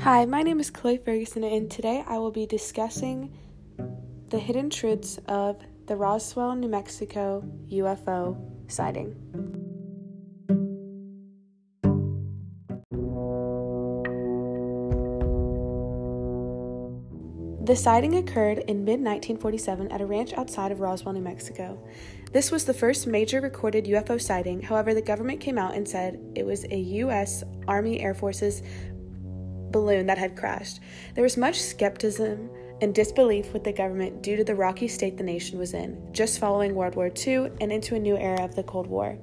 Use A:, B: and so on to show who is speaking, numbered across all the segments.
A: Hi, my name is Chloe Ferguson, and today I will be discussing the hidden truths of the Roswell, New Mexico UFO sighting. The sighting occurred in mid 1947 at a ranch outside of Roswell, New Mexico. This was the first major recorded UFO sighting, however, the government came out and said it was a U.S. Army Air Force's balloon that had crashed. There was much skepticism and disbelief with the government due to the rocky state the nation was in, just following World War II and into a new era of the Cold War.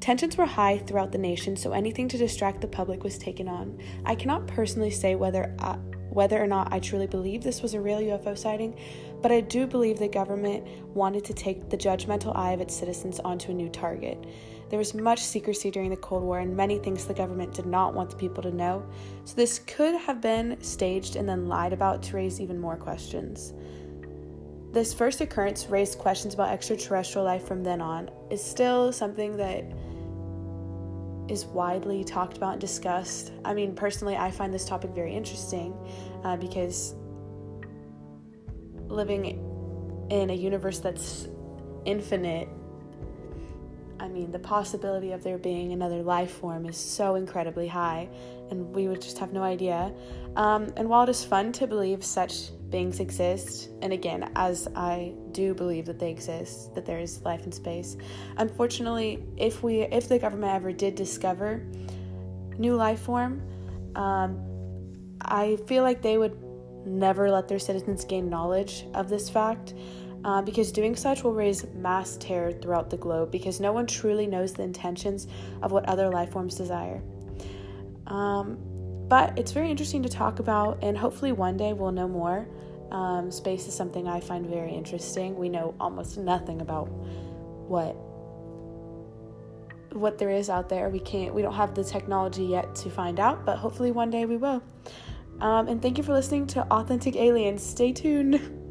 A: Tensions were high throughout the nation, so anything to distract the public was taken on. I cannot personally say whether I, whether or not I truly believe this was a real UFO sighting, but I do believe the government wanted to take the judgmental eye of its citizens onto a new target. There was much secrecy during the Cold War and many things the government did not want the people to know, so this could have been staged and then lied about to raise even more questions. This first occurrence raised questions about extraterrestrial life from then on, is still something that is widely talked about and discussed. I mean, personally, I find this topic very interesting uh, because living in a universe that's infinite, I mean, the possibility of there being another life form is so incredibly high, and we would just have no idea. Um, and while it is fun to believe such beings exist, and again, as I do believe that they exist, that there is life in space, unfortunately, if we, if the government ever did discover new life form, um, I feel like they would never let their citizens gain knowledge of this fact. Uh, because doing such will raise mass terror throughout the globe because no one truly knows the intentions of what other life forms desire. Um, but it's very interesting to talk about, and hopefully one day we'll know more. Um, space is something I find very interesting. We know almost nothing about what what there is out there. We can't. We don't have the technology yet to find out, but hopefully one day we will. Um, and thank you for listening to Authentic Aliens. Stay tuned.